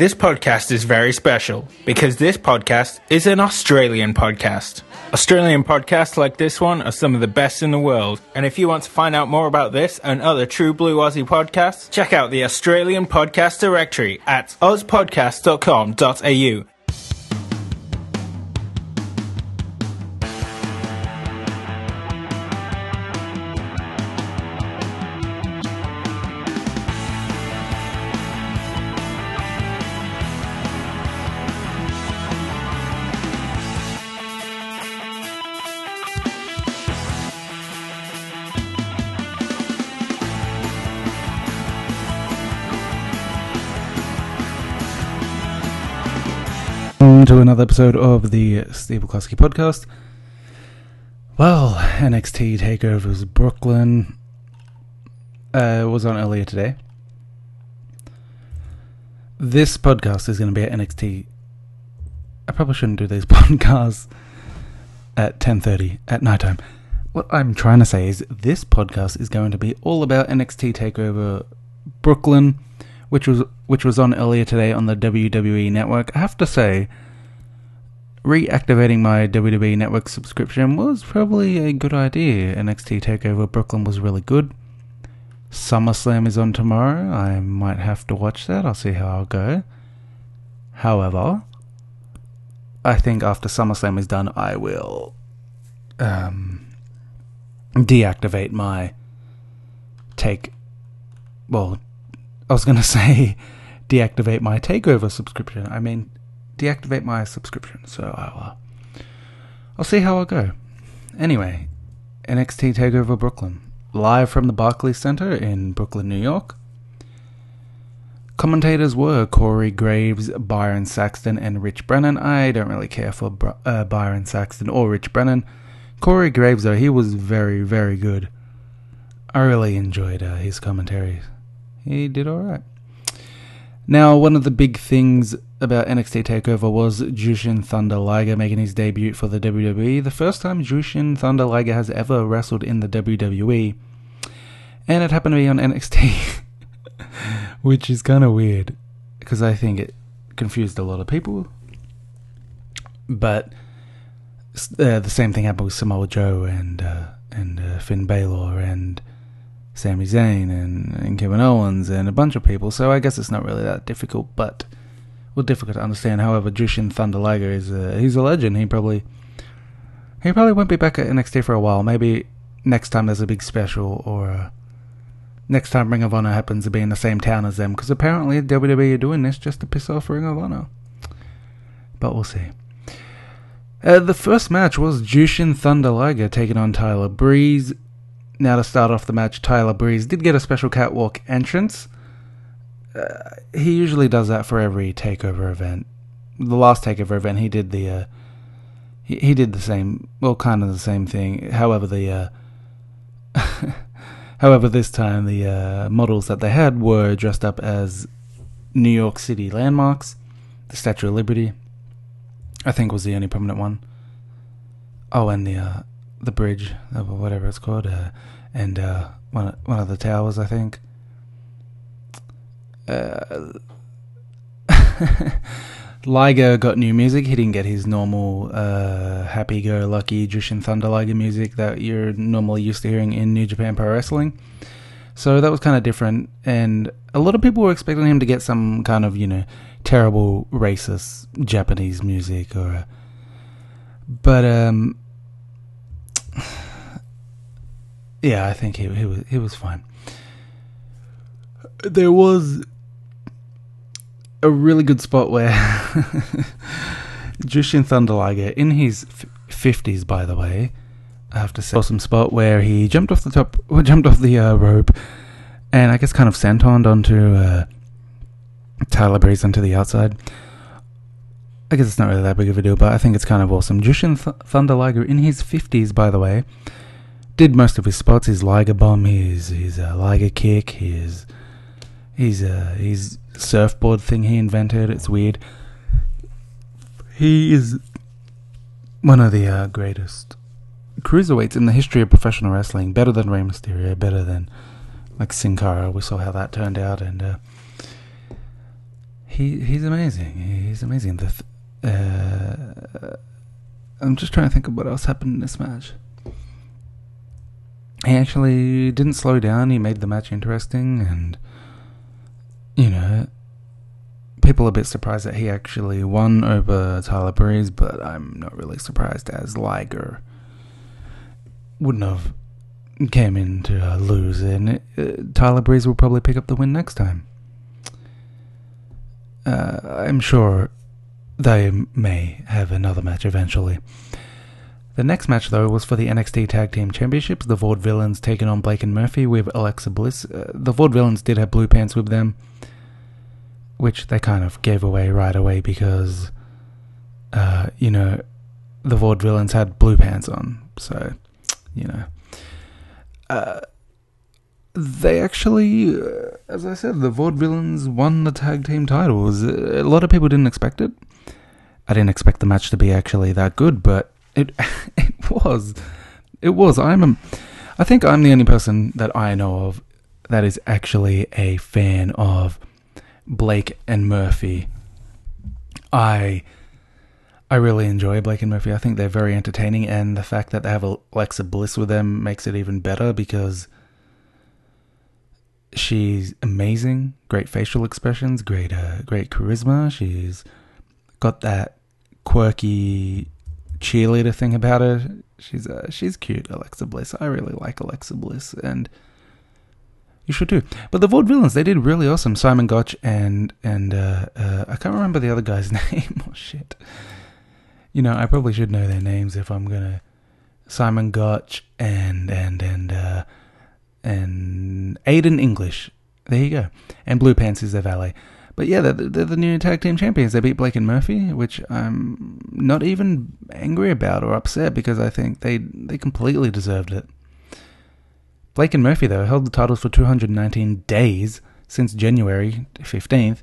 This podcast is very special because this podcast is an Australian podcast. Australian podcasts like this one are some of the best in the world. And if you want to find out more about this and other true Blue Aussie podcasts, check out the Australian Podcast Directory at ozpodcast.com.au. Welcome to another episode of the Steve Bukowski podcast. Well, NXT Takeovers Brooklyn uh, was on earlier today. This podcast is going to be at NXT. I probably shouldn't do these podcasts at 10:30 at nighttime. What I'm trying to say is this podcast is going to be all about NXT Takeover Brooklyn, which was which was on earlier today on the WWE network. I have to say reactivating my WWE Network subscription was probably a good idea. NXT TakeOver Brooklyn was really good. SummerSlam is on tomorrow. I might have to watch that. I'll see how I'll go. However, I think after SummerSlam is done, I will um, deactivate my take. Well, I was going to say deactivate my takeover subscription. I mean, deactivate my subscription. So I'll, uh, I'll see how I go. Anyway, NXT Takeover Brooklyn, live from the Barclays Center in Brooklyn, New York. Commentators were Corey Graves, Byron Saxton, and Rich Brennan. I don't really care for uh, Byron Saxton or Rich Brennan. Corey Graves, though, he was very, very good. I really enjoyed uh, his commentaries. He did alright. Now, one of the big things about NXT TakeOver was Jushin Thunder Liger making his debut for the WWE, the first time Jushin Thunder Liger has ever wrestled in the WWE. And it happened to be on NXT, which is kind of weird because I think it confused a lot of people. But uh, the same thing happened with Samoa Joe and uh, and uh, Finn Balor and Sami Zayn and, and Kevin Owens and a bunch of people. So I guess it's not really that difficult, but well, difficult to understand. However, Jushin Thunder Liger is uh, he's a legend. He probably he probably won't be back at NXT for a while. Maybe next time there's a big special, or uh, next time Ring of Honor happens to be in the same town as them. Because apparently WWE are doing this just to piss off Ring of Honor. But we'll see. Uh, the first match was Jushin Thunder Liger taking on Tyler Breeze. Now to start off the match, Tyler Breeze did get a special catwalk entrance. Uh, he usually does that for every takeover event. The last takeover event, he did the uh, he he did the same, well, kind of the same thing. However, the uh, however this time the uh, models that they had were dressed up as New York City landmarks. The Statue of Liberty, I think, was the only prominent one. Oh, and the uh, the bridge, uh, whatever it's called, and one one of the towers, I think uh, Liger got new music. He didn't get his normal uh, happy-go-lucky Jushin Thunder Liger music that you're normally used to hearing in New Japan Pro Wrestling. So that was kind of different, and a lot of people were expecting him to get some kind of, you know, terrible racist Japanese music or. But um, yeah, I think he he was he was fine. There was a really good spot where Jushin Thunder Liger, in his fifties, by the way, I have to say, awesome spot where he jumped off the top, jumped off the uh, rope, and I guess kind of sentoned onto uh, Tyler Breeze onto the outside. I guess it's not really that big of a deal, but I think it's kind of awesome. Jushin Th- Thunder Liger, in his fifties, by the way, did most of his spots. His Liger bomb, his his uh, Liger kick, his his uh, his surfboard thing he invented. It's weird. He is one of the uh, greatest cruiserweights in the history of professional wrestling. Better than Rey Mysterio, better than like Sin Cara. We saw how that turned out, and uh, he he he's amazing. He's amazing. The th- I'm just trying to think of what else happened in this match. He actually didn't slow down. He made the match interesting, and you know, people are a bit surprised that he actually won over Tyler Breeze, but I'm not really surprised as Liger wouldn't have came in to lose, and uh, Tyler Breeze will probably pick up the win next time. Uh, I'm sure they may have another match eventually. The next match, though, was for the NXT Tag Team Championships. The Vaudevillains taking on Blake and Murphy with Alexa Bliss. Uh, the Vaudevillains did have blue pants with them, which they kind of gave away right away because, uh, you know, the Vaudevillains had blue pants on. So, you know. Uh, they actually, uh, as I said, the Vaudevillains won the tag team titles. A lot of people didn't expect it. I didn't expect the match to be actually that good, but it it was. It was. I'm. A, I think I'm the only person that I know of that is actually a fan of Blake and Murphy. I I really enjoy Blake and Murphy. I think they're very entertaining, and the fact that they have Alexa Bliss with them makes it even better because she's amazing. Great facial expressions, great, uh, great charisma. She's got that quirky cheerleader thing about her. She's uh, she's cute, Alexa Bliss. I really like Alexa Bliss, and you should too. But the Vaudevillains, they did really awesome. Simon Gotch and and uh, uh, I can't remember the other guy's name. oh shit. You know, I probably should know their names if I'm gonna. Simon Gotch and and and uh, and Aiden English. There you go. And Blue Pants is their valet. But yeah, they're, they're, the new tag team champions. They beat Blake and Murphy, which I'm not even angry about or upset because I think they they completely deserved it. Blake and Murphy though held the titles for 219 days since January 15th.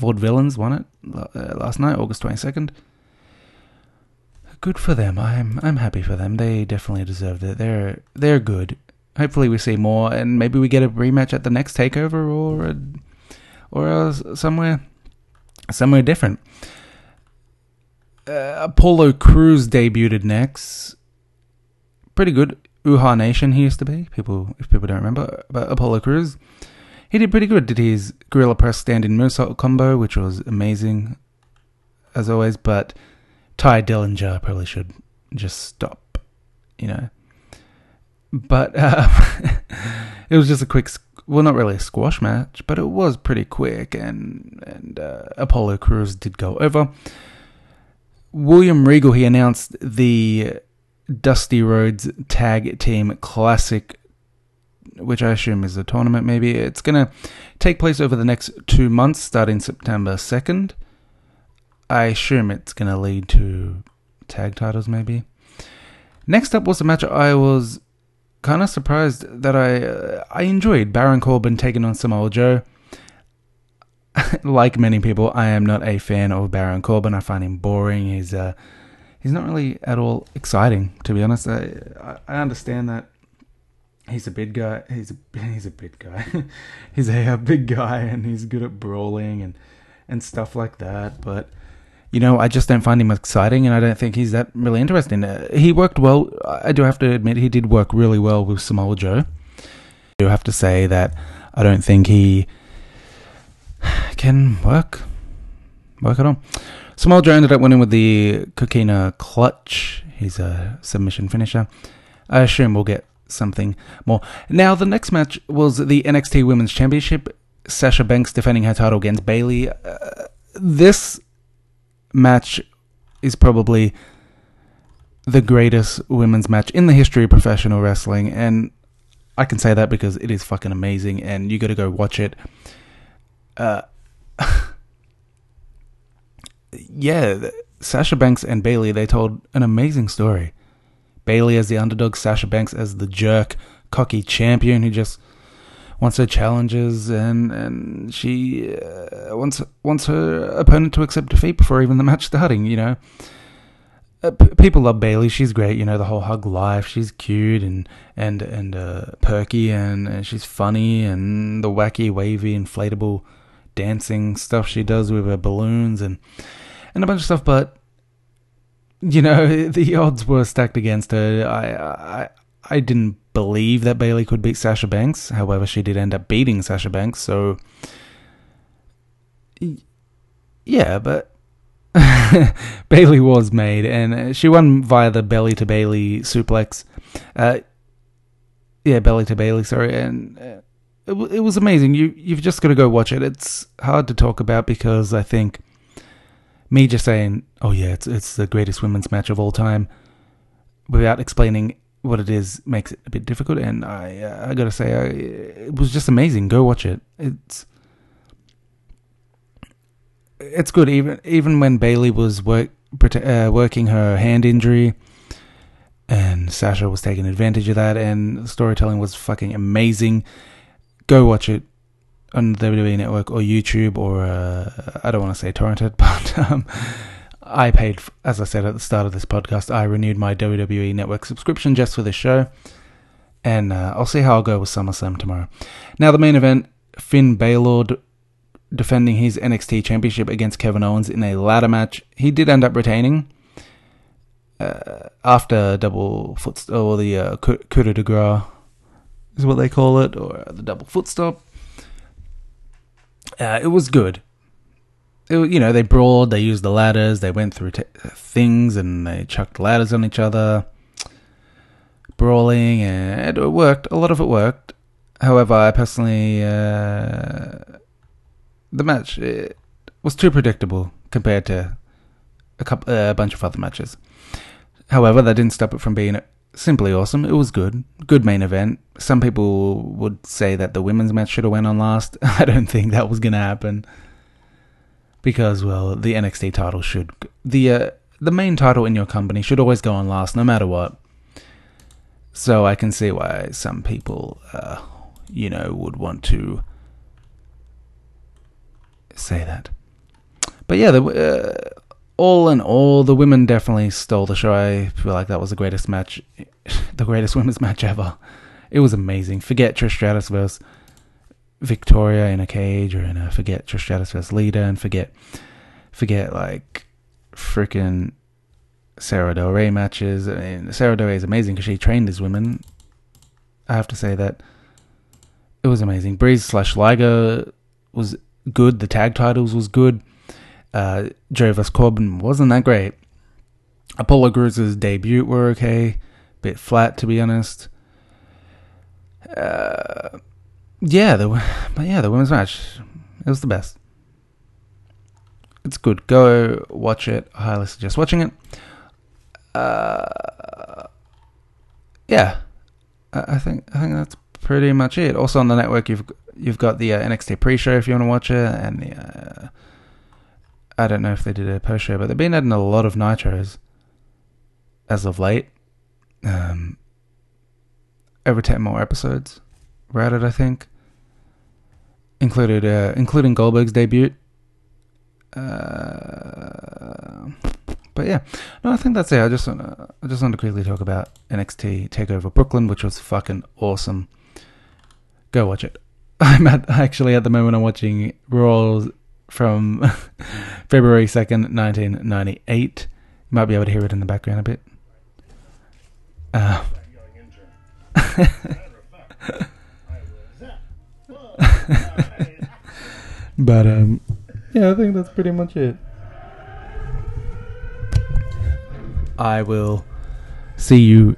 Vaudevillains won it uh, last night, August 22nd good for them. I'm I'm happy for them. They definitely deserved it. They're they're good. Hopefully we see more, and maybe we get a rematch at the next takeover or a, or somewhere somewhere different. Uh, Apollo Crews debuted next. Pretty good. Uhaa Nation he used to be. People if people don't remember, but Apollo Crews. He did pretty good. Did his gorilla press stand in moonsault combo, which was amazing, as always. But Tye Dillinger probably should just stop, you know. But uh, it was just a quick, well, not really a squash match, but it was pretty quick, and and uh, Apollo Crews did go over. William Regal he announced the Dusty Rhodes Tag Team Classic, which I assume is a tournament. Maybe it's gonna take place over the next two months, starting September second. I assume it's to lead to tag titles, maybe. Next up was a match I was kind of surprised that I uh, I enjoyed. Baron Corbin taking on Samoa Joe. like many people, I am not a fan of Baron Corbin. I find him boring. He's uh, he's not really at all exciting, to be honest. I I understand that he's a big guy. He's a he's a big guy. he's a, a big guy, and he's good at brawling and and stuff like that. But you know, I just don't find him exciting, and I don't think he's that really interesting. Uh, he worked well. I do have to admit, he did work really well with Samoa Joe. I do have to say that I don't think he can work work at all. Samoa Joe ended up winning with the Coquina Clutch. He's a submission finisher. I assume we'll get something more. Now, the next match was the NXT Women's Championship. Sasha Banks defending her title against Bayley. Uh, this match is probably the greatest women's match in the history of professional wrestling, and I can say that because it is fucking amazing, and you got to go watch it. Uh, yeah, Sasha Banks and Bayley they told an amazing story. Bayley as the underdog, Sasha Banks as the jerk, cocky champion who just wants her challenges, and and she uh, wants wants her opponent to accept defeat before even the match starting. You know, uh, p- people love Bayley. She's great. You know, the whole hug life. She's cute and and and uh, perky, and, and she's funny, and the wacky, wavy, inflatable dancing stuff she does with her balloons and and a bunch of stuff. But you know, the odds were stacked against her. I I I didn't believe that Bayley could beat Sasha Banks. However, she did end up beating Sasha Banks. So yeah, but Bayley was made, and she won via the belly to Bayley suplex. Uh, yeah, belly to Bayley. Sorry, and uh, it, it was amazing. You you've just got to go watch it. It's hard to talk about because I think me just saying, "Oh yeah, it's it's the greatest women's match of all time," without explaining what it is makes it a bit difficult. And I uh, I gotta say, I, it was just amazing. Go watch it. It's it's good. Even even when Bayley was work uh, working her hand injury, and Sasha was taking advantage of that, and the storytelling was fucking amazing. Go watch it on the WWE Network or YouTube or uh, I don't want to say torrented, but um, I paid, as I said at the start of this podcast, I renewed my WWE Network subscription just for this show, and uh, I'll see how I'll go with SummerSlam tomorrow. Now the main event: Finn Balor defending his NXT Championship against Kevin Owens in a ladder match. He did end up retaining uh, after double foot or the uh, coup de grace is what they call it, or the double foot stop. Uh, it was good. It, you know, they brawled, they used the ladders, they went through t- things, and they chucked ladders on each other, brawling, and it worked. A lot of it worked. However, I personally, uh, the match was too predictable compared to a couple, uh, a bunch of other matches. However, that didn't stop it from being simply awesome. It was good, good main event. Some people would say that the women's match should have went on last. I don't think that was gonna happen because, well, the NXT title should the uh, the main title in your company should always go on last, no matter what. So I can see why some people, uh, you know, would want to say that. But yeah, the. Uh, all in all, the women definitely stole the show. I feel like that was the greatest match, the greatest women's match ever. It was amazing. Forget Trish Stratus versus Victoria in a cage, or in a forget Trish Stratus Lita, and forget, forget like freaking Sarah Del Rey matches. I mean, Sarah Del Rey is amazing because she trained these women. I have to say that it was amazing. Breeze slash Liger was good. The tag titles was good uh, Jervis Corbin wasn't that great. Apollo Crews' debut were okay, bit flat to be honest. Uh, yeah, the but yeah, the women's match it was the best. It's good. Go watch it. I highly suggest watching it. Uh, yeah, I think I think that's pretty much it. Also on the network, you've you've got the uh, NXT pre-show if you want to watch it, and the uh, I don't know if they did a post show, but they've been adding a lot of nitros as of late. Um, over ten more episodes were I think. Included, uh, including Goldberg's debut. Uh, but yeah, no, I think that's it. I just want to, I just want to quickly talk about NXT Takeover Brooklyn, which was fucking awesome. Go watch it. I'm at, actually at the moment I'm watching Raw's from February 2nd, 1998. You might be able to hear it in the background a bit. Uh, but um, yeah, I think that's pretty much it. I will see you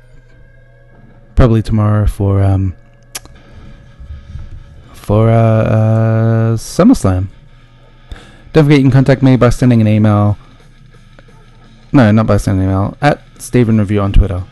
probably tomorrow for um for uh, uh SummerSlam. Don't forget you can contact me by sending an email. No, not by sending an email. At Stephen Review on Twitter.